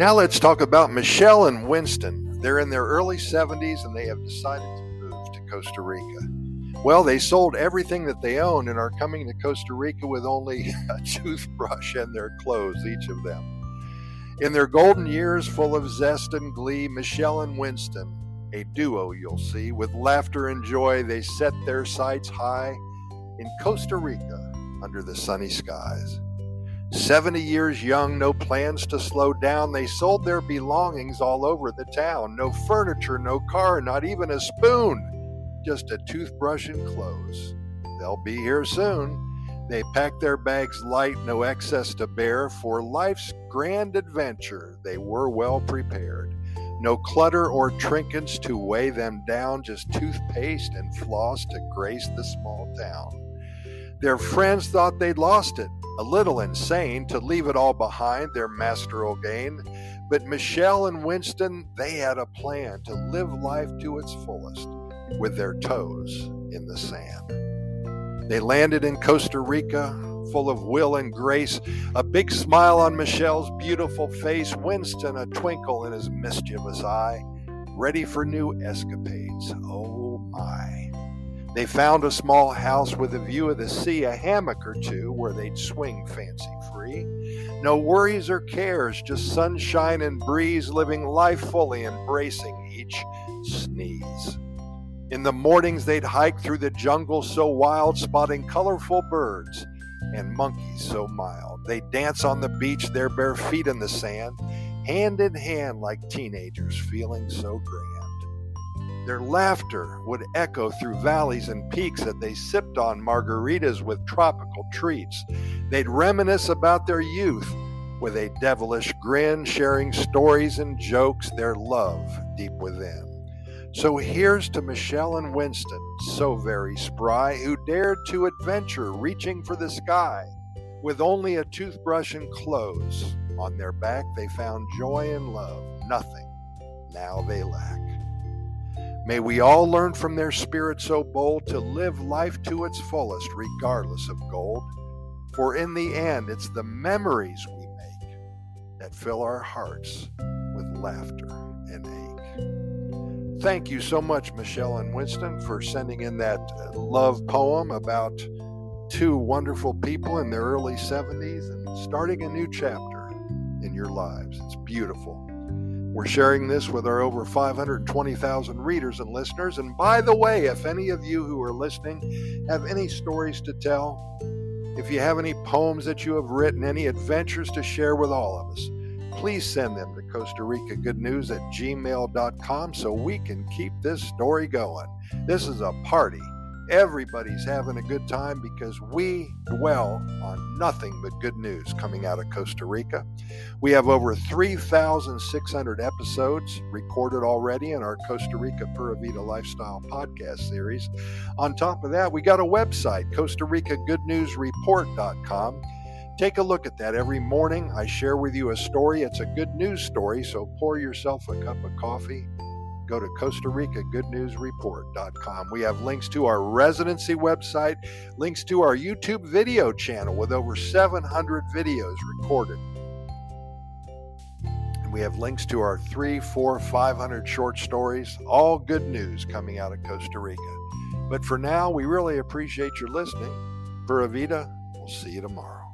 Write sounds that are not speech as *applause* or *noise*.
Now let's talk about Michelle and Winston. They're in their early 70s and they have decided to move to Costa Rica. Well, they sold everything that they own and are coming to Costa Rica with only *laughs* a toothbrush and their clothes, each of them. In their golden years full of zest and glee, Michelle and Winston, a duo you'll see, with laughter and joy, they set their sights high in Costa Rica under the sunny skies. 70 years young, no plans to slow down, they sold their belongings all over the town. No furniture, no car, not even a spoon, just a toothbrush and clothes. They'll be here soon. They packed their bags light, no excess to bear. For life's grand adventure, they were well prepared. No clutter or trinkets to weigh them down, just toothpaste and floss to grace the small town. Their friends thought they'd lost it, a little insane to leave it all behind, their masteral gain. But Michelle and Winston, they had a plan to live life to its fullest with their toes in the sand. They landed in Costa Rica, full of will and grace, a big smile on Michelle's beautiful face, Winston a twinkle in his mischievous eye, ready for new escapades. Oh my. They found a small house with a view of the sea, a hammock or two where they'd swing fancy free. No worries or cares, just sunshine and breeze, living life fully, embracing each sneeze. In the mornings, they'd hike through the jungle so wild, spotting colorful birds and monkeys so mild. They'd dance on the beach, their bare feet in the sand, hand in hand like teenagers, feeling so grand. Their laughter would echo through valleys and peaks as they sipped on margaritas with tropical treats. They'd reminisce about their youth with a devilish grin, sharing stories and jokes, their love deep within. So here's to Michelle and Winston, so very spry, who dared to adventure, reaching for the sky. With only a toothbrush and clothes on their back, they found joy and love. Nothing now they lack. May we all learn from their spirit so bold to live life to its fullest, regardless of gold. For in the end, it's the memories we make that fill our hearts with laughter and ache. Thank you so much, Michelle and Winston, for sending in that uh, love poem about two wonderful people in their early 70s and starting a new chapter in your lives. It's beautiful. We're sharing this with our over 520,000 readers and listeners. And by the way, if any of you who are listening have any stories to tell, if you have any poems that you have written, any adventures to share with all of us, please send them to Costa Rica Good News at gmail.com so we can keep this story going. This is a party. Everybody's having a good time because we dwell on nothing but good news coming out of Costa Rica. We have over 3,600 episodes recorded already in our Costa Rica Pura Vida Lifestyle podcast series. On top of that, we got a website, Costa Rica Good News Report.com Take a look at that every morning. I share with you a story. It's a good news story, so pour yourself a cup of coffee. Go to Costa Rica Good News Report.com. We have links to our residency website, links to our YouTube video channel with over 700 videos recorded. And we have links to our three, four, 500 short stories, all good news coming out of Costa Rica. But for now, we really appreciate your listening. Pura Vida, we'll see you tomorrow.